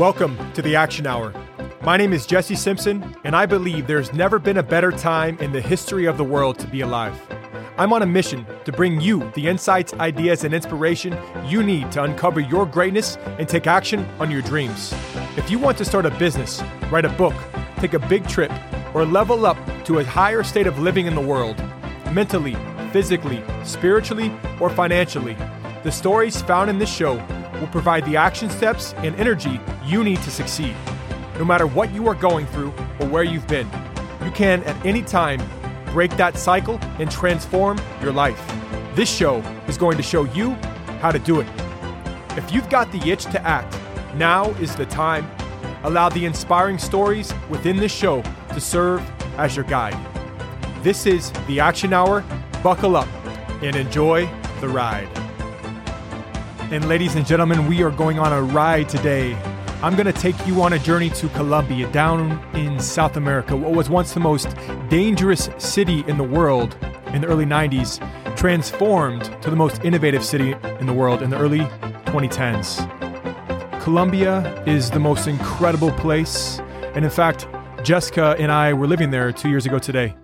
Welcome to the Action Hour. My name is Jesse Simpson, and I believe there's never been a better time in the history of the world to be alive. I'm on a mission to bring you the insights, ideas, and inspiration you need to uncover your greatness and take action on your dreams. If you want to start a business, write a book, take a big trip, or level up to a higher state of living in the world, mentally, physically, spiritually, or financially, the stories found in this show will provide the action steps and energy you need to succeed. No matter what you are going through or where you've been, you can at any time break that cycle and transform your life. This show is going to show you how to do it. If you've got the itch to act, now is the time. Allow the inspiring stories within this show to serve as your guide. This is the Action Hour. Buckle up and enjoy the ride. And ladies and gentlemen, we are going on a ride today. I'm going to take you on a journey to Colombia, down in South America, what was once the most dangerous city in the world in the early 90s, transformed to the most innovative city in the world in the early 2010s. Colombia is the most incredible place. And in fact, Jessica and I were living there two years ago today.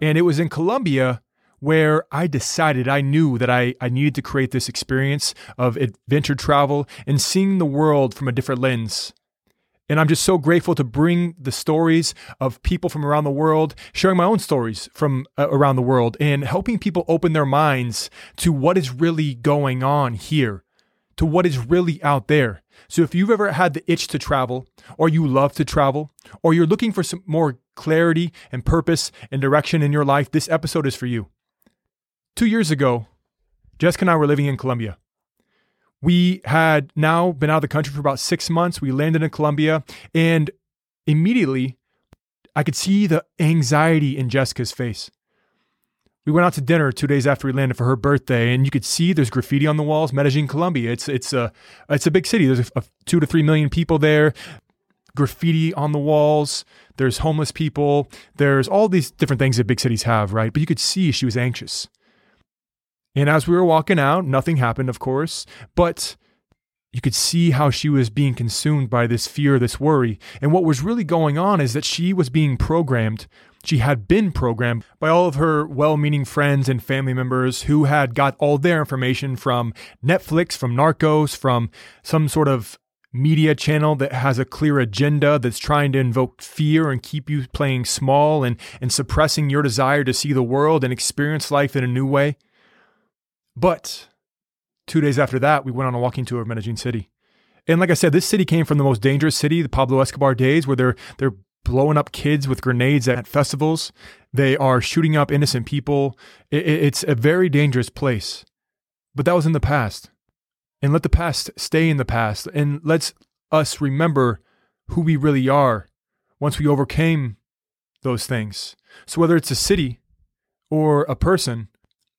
And it was in Colombia where I decided I knew that I, I needed to create this experience of adventure travel and seeing the world from a different lens. And I'm just so grateful to bring the stories of people from around the world, sharing my own stories from uh, around the world, and helping people open their minds to what is really going on here, to what is really out there. So if you've ever had the itch to travel, or you love to travel, or you're looking for some more clarity and purpose and direction in your life, this episode is for you. Two years ago, Jessica and I were living in Colombia. We had now been out of the country for about six months. We landed in Colombia, and immediately I could see the anxiety in Jessica's face. We went out to dinner two days after we landed for her birthday, and you could see there's graffiti on the walls. Medellin, Colombia. It's it's a it's a big city. There's a, a two to three million people there. Graffiti on the walls. There's homeless people. There's all these different things that big cities have, right? But you could see she was anxious. And as we were walking out, nothing happened, of course, but you could see how she was being consumed by this fear, this worry. And what was really going on is that she was being programmed. She had been programmed by all of her well meaning friends and family members who had got all their information from Netflix, from Narcos, from some sort of media channel that has a clear agenda that's trying to invoke fear and keep you playing small and, and suppressing your desire to see the world and experience life in a new way. But two days after that, we went on a walking tour of Medellin City. And like I said, this city came from the most dangerous city, the Pablo Escobar days, where they're they're blowing up kids with grenades at festivals. They are shooting up innocent people. It, it's a very dangerous place. But that was in the past. And let the past stay in the past. And let's us remember who we really are once we overcame those things. So whether it's a city or a person,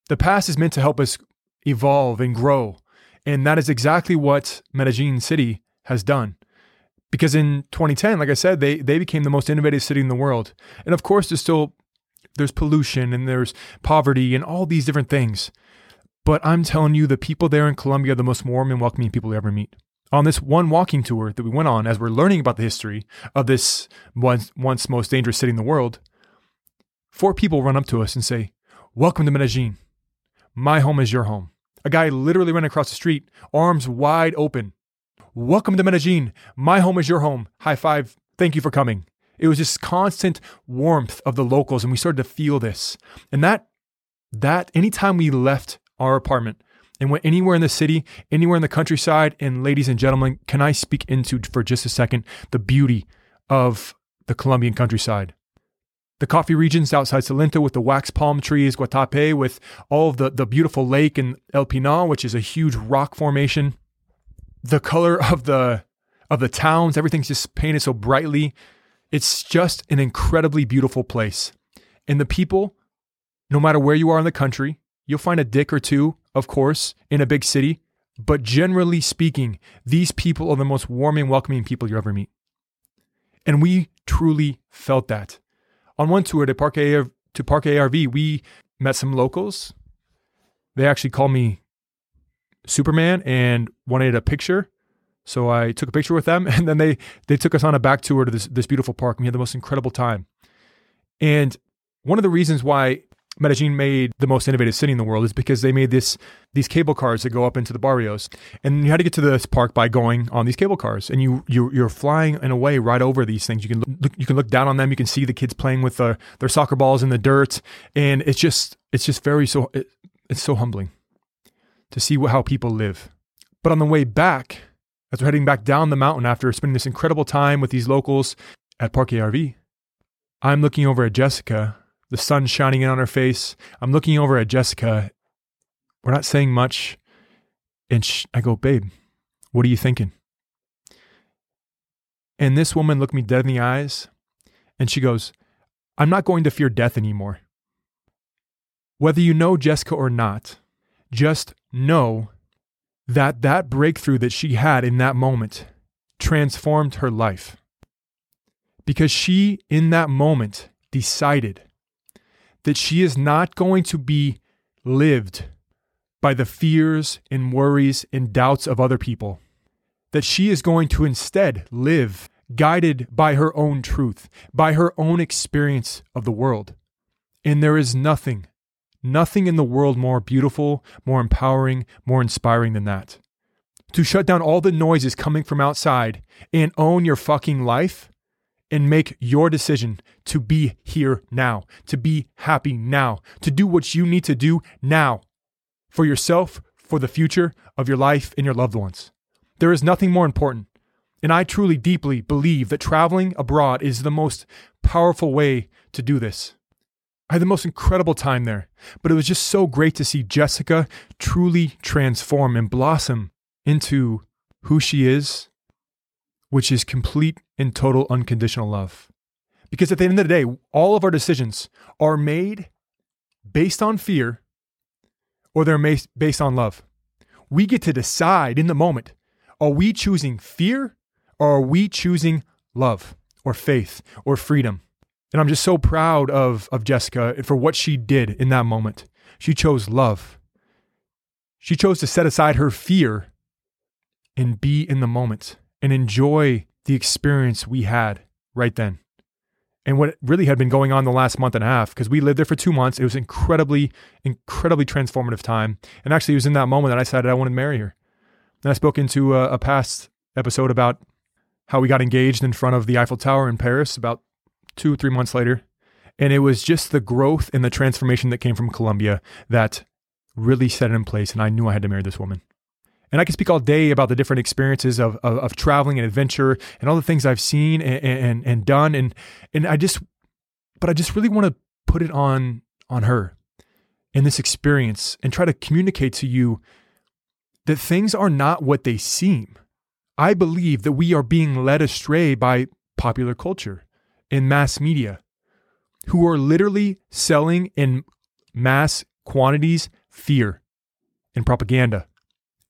the past is meant to help us evolve and grow. And that is exactly what Medellin City has done. Because in 2010, like I said, they, they became the most innovative city in the world. And of course, there's still there's pollution and there's poverty and all these different things. But I'm telling you, the people there in Colombia are the most warm and welcoming people you ever meet. On this one walking tour that we went on, as we're learning about the history of this once, once most dangerous city in the world, four people run up to us and say, Welcome to Medellin. My home is your home. A guy literally ran across the street, arms wide open. Welcome to Medellin. My home is your home. High five. Thank you for coming. It was this constant warmth of the locals, and we started to feel this. And that, that, anytime we left our apartment and went anywhere in the city, anywhere in the countryside, and ladies and gentlemen, can I speak into for just a second the beauty of the Colombian countryside? The coffee regions outside Salento with the wax palm trees, Guatape with all of the, the beautiful lake and El Peñol, which is a huge rock formation. The color of the of the towns, everything's just painted so brightly. It's just an incredibly beautiful place. And the people, no matter where you are in the country, you'll find a dick or two, of course, in a big city. But generally speaking, these people are the most warm and welcoming people you ever meet. And we truly felt that on one tour to Parque to Parque ARV, we met some locals. They actually called me Superman and wanted a picture. So I took a picture with them and then they they took us on a back tour to this this beautiful park and we had the most incredible time. And one of the reasons why Medellin made the most innovative city in the world is because they made this these cable cars that go up into the barrios, and you had to get to this park by going on these cable cars, and you you you're flying in a way right over these things. You can look, you can look down on them. You can see the kids playing with their, their soccer balls in the dirt, and it's just it's just very so it, it's so humbling to see how people live. But on the way back, as we're heading back down the mountain after spending this incredible time with these locals at Parque ARV, I'm looking over at Jessica the sun shining in on her face. I'm looking over at Jessica. We're not saying much. And I go, babe, what are you thinking? And this woman looked me dead in the eyes and she goes, I'm not going to fear death anymore. Whether you know Jessica or not, just know that that breakthrough that she had in that moment transformed her life. Because she, in that moment, decided that she is not going to be lived by the fears and worries and doubts of other people, that she is going to instead live guided by her own truth, by her own experience of the world. And there is nothing, nothing in the world more beautiful, more empowering, more inspiring than that. To shut down all the noises coming from outside and own your fucking life and make your decision to be here now, to be happy now, to do what you need to do now for yourself, for the future of your life and your loved ones. There is nothing more important. And I truly, deeply believe that traveling abroad is the most powerful way to do this. I had the most incredible time there, but it was just so great to see Jessica truly transform and blossom into who she is which is complete and total unconditional love. Because at the end of the day, all of our decisions are made based on fear or they're based on love. We get to decide in the moment are we choosing fear or are we choosing love or faith or freedom? And I'm just so proud of, of Jessica and for what she did in that moment. She chose love. She chose to set aside her fear and be in the moment and enjoy the experience we had right then. And what really had been going on the last month and a half, because we lived there for two months. It was incredibly, incredibly transformative time. And actually, it was in that moment that I decided I wanted to marry her. And I spoke into a, a past episode about how we got engaged in front of the Eiffel Tower in Paris about two or three months later. And it was just the growth and the transformation that came from Colombia that really set it in place. And I knew I had to marry this woman. And I can speak all day about the different experiences of, of, of traveling and adventure and all the things I've seen and, and, and done. And, and I just, but I just really want to put it on, on her in this experience and try to communicate to you that things are not what they seem. I believe that we are being led astray by popular culture and mass media who are literally selling in mass quantities fear and propaganda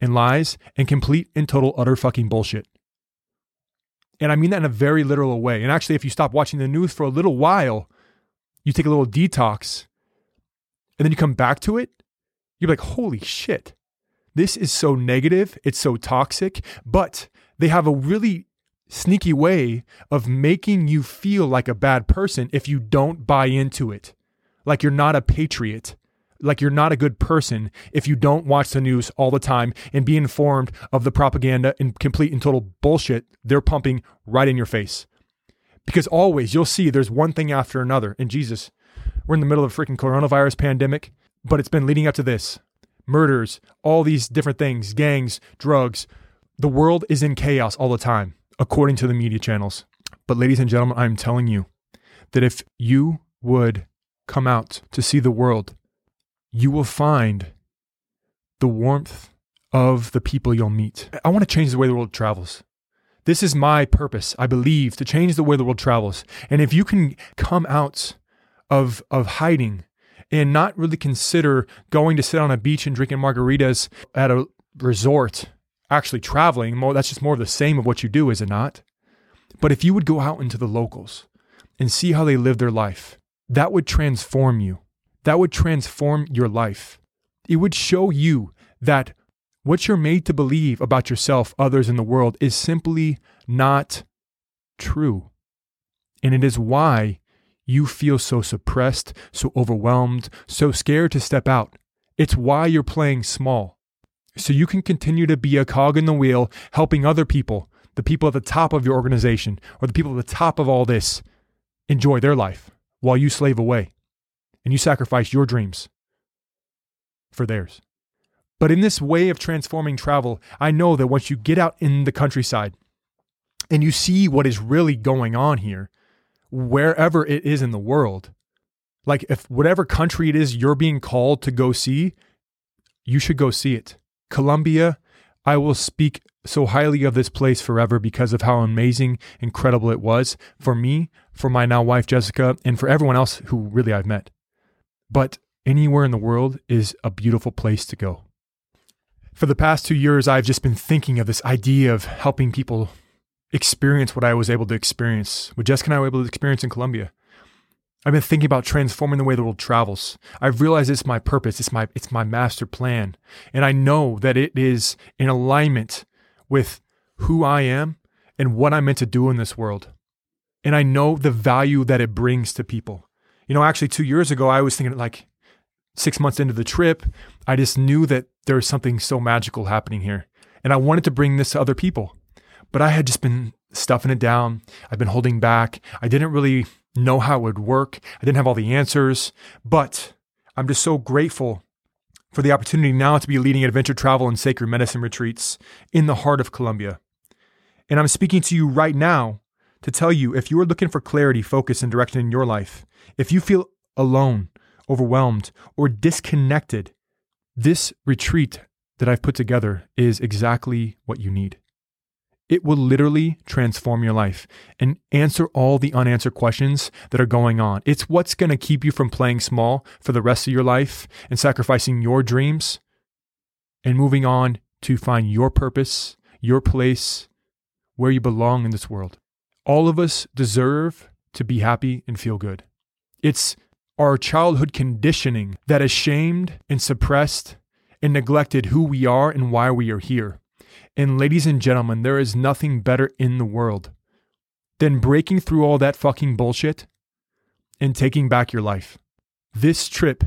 and lies and complete and total utter fucking bullshit. And I mean that in a very literal way. And actually, if you stop watching the news for a little while, you take a little detox, and then you come back to it, you're like, holy shit, this is so negative. It's so toxic. But they have a really sneaky way of making you feel like a bad person if you don't buy into it, like you're not a patriot, like you're not a good person if you don't watch the news all the time and be informed of the propaganda and complete and total bullshit they're pumping right in your face. Because always you'll see there's one thing after another. And Jesus, we're in the middle of a freaking coronavirus pandemic, but it's been leading up to this murders, all these different things, gangs, drugs. The world is in chaos all the time, according to the media channels. But, ladies and gentlemen, I'm telling you that if you would come out to see the world you will find the warmth of the people you'll meet. I want to change the way the world travels. This is my purpose, I believe, to change the way the world travels. And if you can come out of, of hiding and not really consider going to sit on a beach and drinking margaritas at a resort, actually traveling, more, that's just more of the same of what you do, is it not? But if you would go out into the locals and see how they live their life, that would transform you that would transform your life. It would show you that what you're made to believe about yourself, others, in the world is simply not true. And it is why you feel so suppressed, so overwhelmed, so scared to step out. It's why you're playing small. So you can continue to be a cog in the wheel, helping other people, the people at the top of your organization, or the people at the top of all this, enjoy their life while you slave away and you sacrifice your dreams for theirs. But in this way of transforming travel, I know that once you get out in the countryside and you see what is really going on here, wherever it is in the world. Like, if whatever country it is you're being called to go see, you should go see it. Colombia, I will speak so highly of this place forever because of how amazing, incredible it was for me, for my now wife Jessica, and for everyone else who really I've met. But anywhere in the world is a beautiful place to go. For the past two years, I've just been thinking of this idea of helping people experience what I was able to experience, what Jessica and I were able to experience in Colombia. I've been thinking about transforming the way the world travels. I've realized it's my purpose, it's my it's my master plan. And I know that it is in alignment with who I am and what I'm meant to do in this world. And I know the value that it brings to people. You know, actually 2 years ago I was thinking like 6 months into the trip, I just knew that there was something so magical happening here. And I wanted to bring this to other people. But I had just been stuffing it down. I've been holding back. I didn't really know how it would work. I didn't have all the answers, but I'm just so grateful for the opportunity now to be leading adventure travel and sacred medicine retreats in the heart of Colombia. And I'm speaking to you right now to tell you if you are looking for clarity, focus, and direction in your life, if you feel alone, overwhelmed, or disconnected, this retreat that I've put together is exactly what you need. It will literally transform your life and answer all the unanswered questions that are going on. It's what's going to keep you from playing small for the rest of your life and sacrificing your dreams and moving on to find your purpose, your place, where you belong in this world. All of us deserve to be happy and feel good. It's our childhood conditioning that has shamed and suppressed and neglected who we are and why we are here. And ladies and gentlemen, there is nothing better in the world than breaking through all that fucking bullshit and taking back your life. This trip,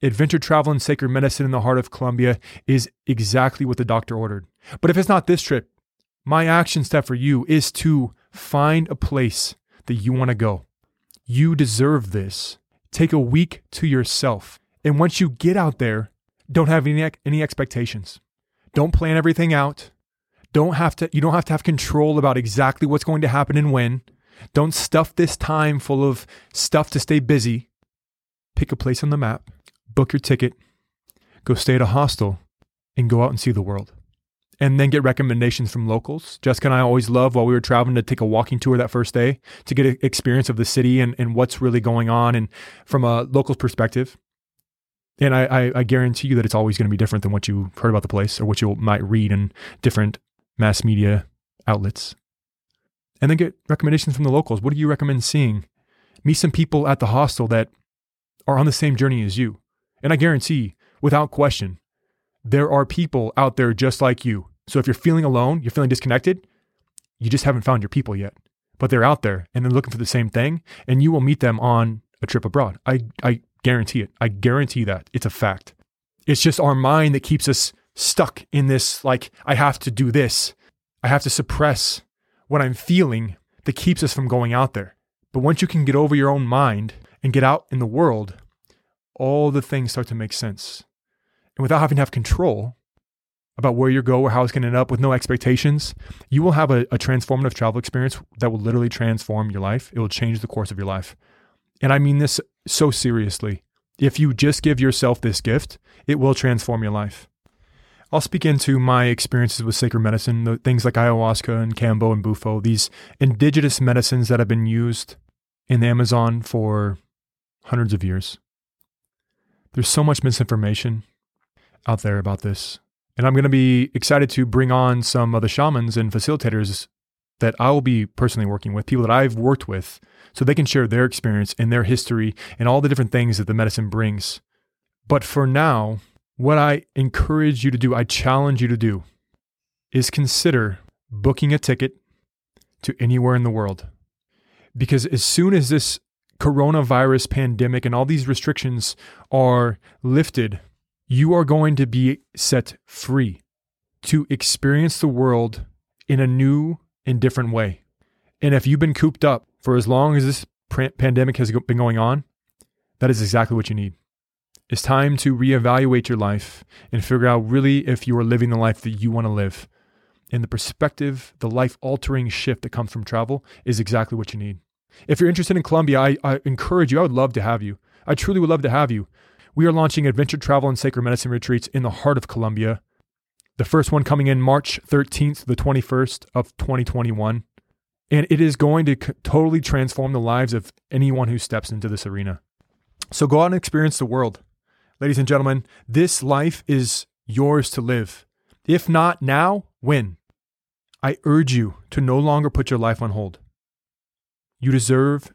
Adventure Travel and Sacred Medicine in the heart of Colombia, is exactly what the doctor ordered. But if it's not this trip, my action step for you is to find a place that you want to go. You deserve this. Take a week to yourself. And once you get out there, don't have any, any expectations. Don't plan everything out. Don't have to you don't have to have control about exactly what's going to happen and when. Don't stuff this time full of stuff to stay busy. Pick a place on the map, book your ticket, go stay at a hostel, and go out and see the world. And then get recommendations from locals. Jessica and I always love while we were traveling to take a walking tour that first day to get an experience of the city and, and what's really going on and from a local perspective. And I, I, I guarantee you that it's always going to be different than what you heard about the place or what you might read in different mass media outlets. And then get recommendations from the locals. What do you recommend seeing? Meet some people at the hostel that are on the same journey as you. And I guarantee, without question, there are people out there just like you. So if you're feeling alone, you're feeling disconnected, you just haven't found your people yet. But they're out there and they're looking for the same thing, and you will meet them on a trip abroad. I, I Guarantee it. I guarantee that. It's a fact. It's just our mind that keeps us stuck in this, like, I have to do this. I have to suppress what I'm feeling that keeps us from going out there. But once you can get over your own mind and get out in the world, all the things start to make sense. And without having to have control about where you go or how it's going to end up with no expectations, you will have a, a transformative travel experience that will literally transform your life. It will change the course of your life. And I mean this so seriously. If you just give yourself this gift, it will transform your life. I'll speak into my experiences with sacred medicine, the things like ayahuasca and kambo and bufo, these indigenous medicines that have been used in the Amazon for hundreds of years. There's so much misinformation out there about this. And I'm going to be excited to bring on some of the shamans and facilitators that I will be personally working with, people that I've worked with, so they can share their experience and their history and all the different things that the medicine brings. But for now, what I encourage you to do, I challenge you to do, is consider booking a ticket to anywhere in the world. Because as soon as this coronavirus pandemic and all these restrictions are lifted, you are going to be set free to experience the world in a new and different way. And if you've been cooped up for as long as this pandemic has been going on, that is exactly what you need. It's time to reevaluate your life and figure out really if you are living the life that you want to live. And the perspective, the life altering shift that comes from travel is exactly what you need. If you're interested in Colombia, I, I encourage you, I would love to have you. I truly would love to have you. We are launching adventure travel and sacred medicine retreats in the heart of Colombia. The first one coming in March 13th to the 21st of 2021. And it is going to totally transform the lives of anyone who steps into this arena. So go out and experience the world. Ladies and gentlemen, this life is yours to live. If not now, when? I urge you to no longer put your life on hold. You deserve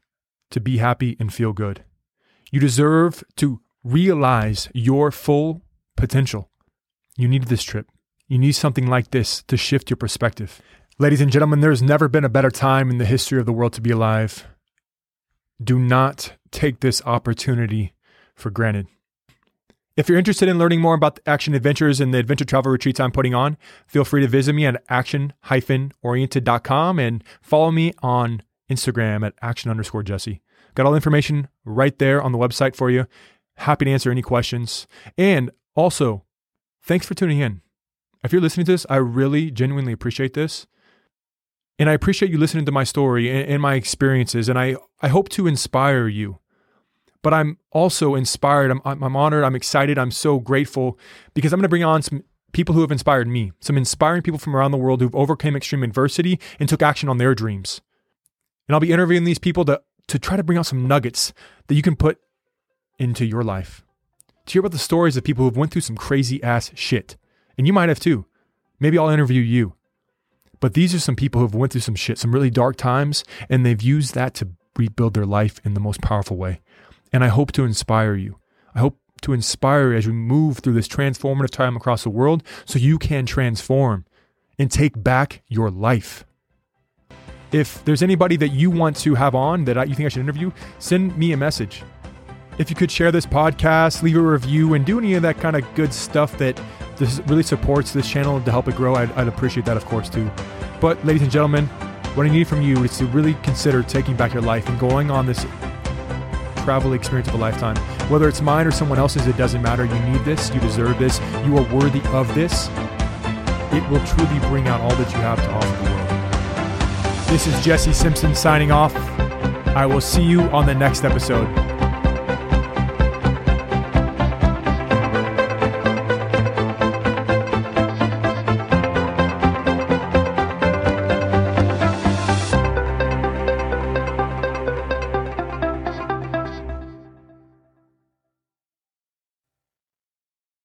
to be happy and feel good. You deserve to realize your full potential. You need this trip. You need something like this to shift your perspective. Ladies and gentlemen, there's never been a better time in the history of the world to be alive. Do not take this opportunity for granted. If you're interested in learning more about the action adventures and the adventure travel retreats I'm putting on, feel free to visit me at action-oriented.com and follow me on Instagram at action underscore Jesse. Got all the information right there on the website for you. Happy to answer any questions. And also, thanks for tuning in. If you're listening to this, I really genuinely appreciate this. And I appreciate you listening to my story and, and my experiences. And I, I hope to inspire you but I'm also inspired. I'm, I'm honored. I'm excited. I'm so grateful because I'm going to bring on some people who have inspired me, some inspiring people from around the world who've overcome extreme adversity and took action on their dreams. And I'll be interviewing these people to, to try to bring out some nuggets that you can put into your life. To hear about the stories of people who've went through some crazy ass shit. And you might have too. Maybe I'll interview you. But these are some people who've went through some shit, some really dark times, and they've used that to rebuild their life in the most powerful way. And I hope to inspire you. I hope to inspire you as we move through this transformative time across the world so you can transform and take back your life. If there's anybody that you want to have on that you think I should interview, send me a message. If you could share this podcast, leave a review, and do any of that kind of good stuff that this really supports this channel to help it grow, I'd, I'd appreciate that, of course, too. But, ladies and gentlemen, what I need from you is to really consider taking back your life and going on this travel experience of a lifetime. Whether it's mine or someone else's, it doesn't matter. You need this. You deserve this. You are worthy of this. It will truly bring out all that you have to offer the world. This is Jesse Simpson signing off. I will see you on the next episode.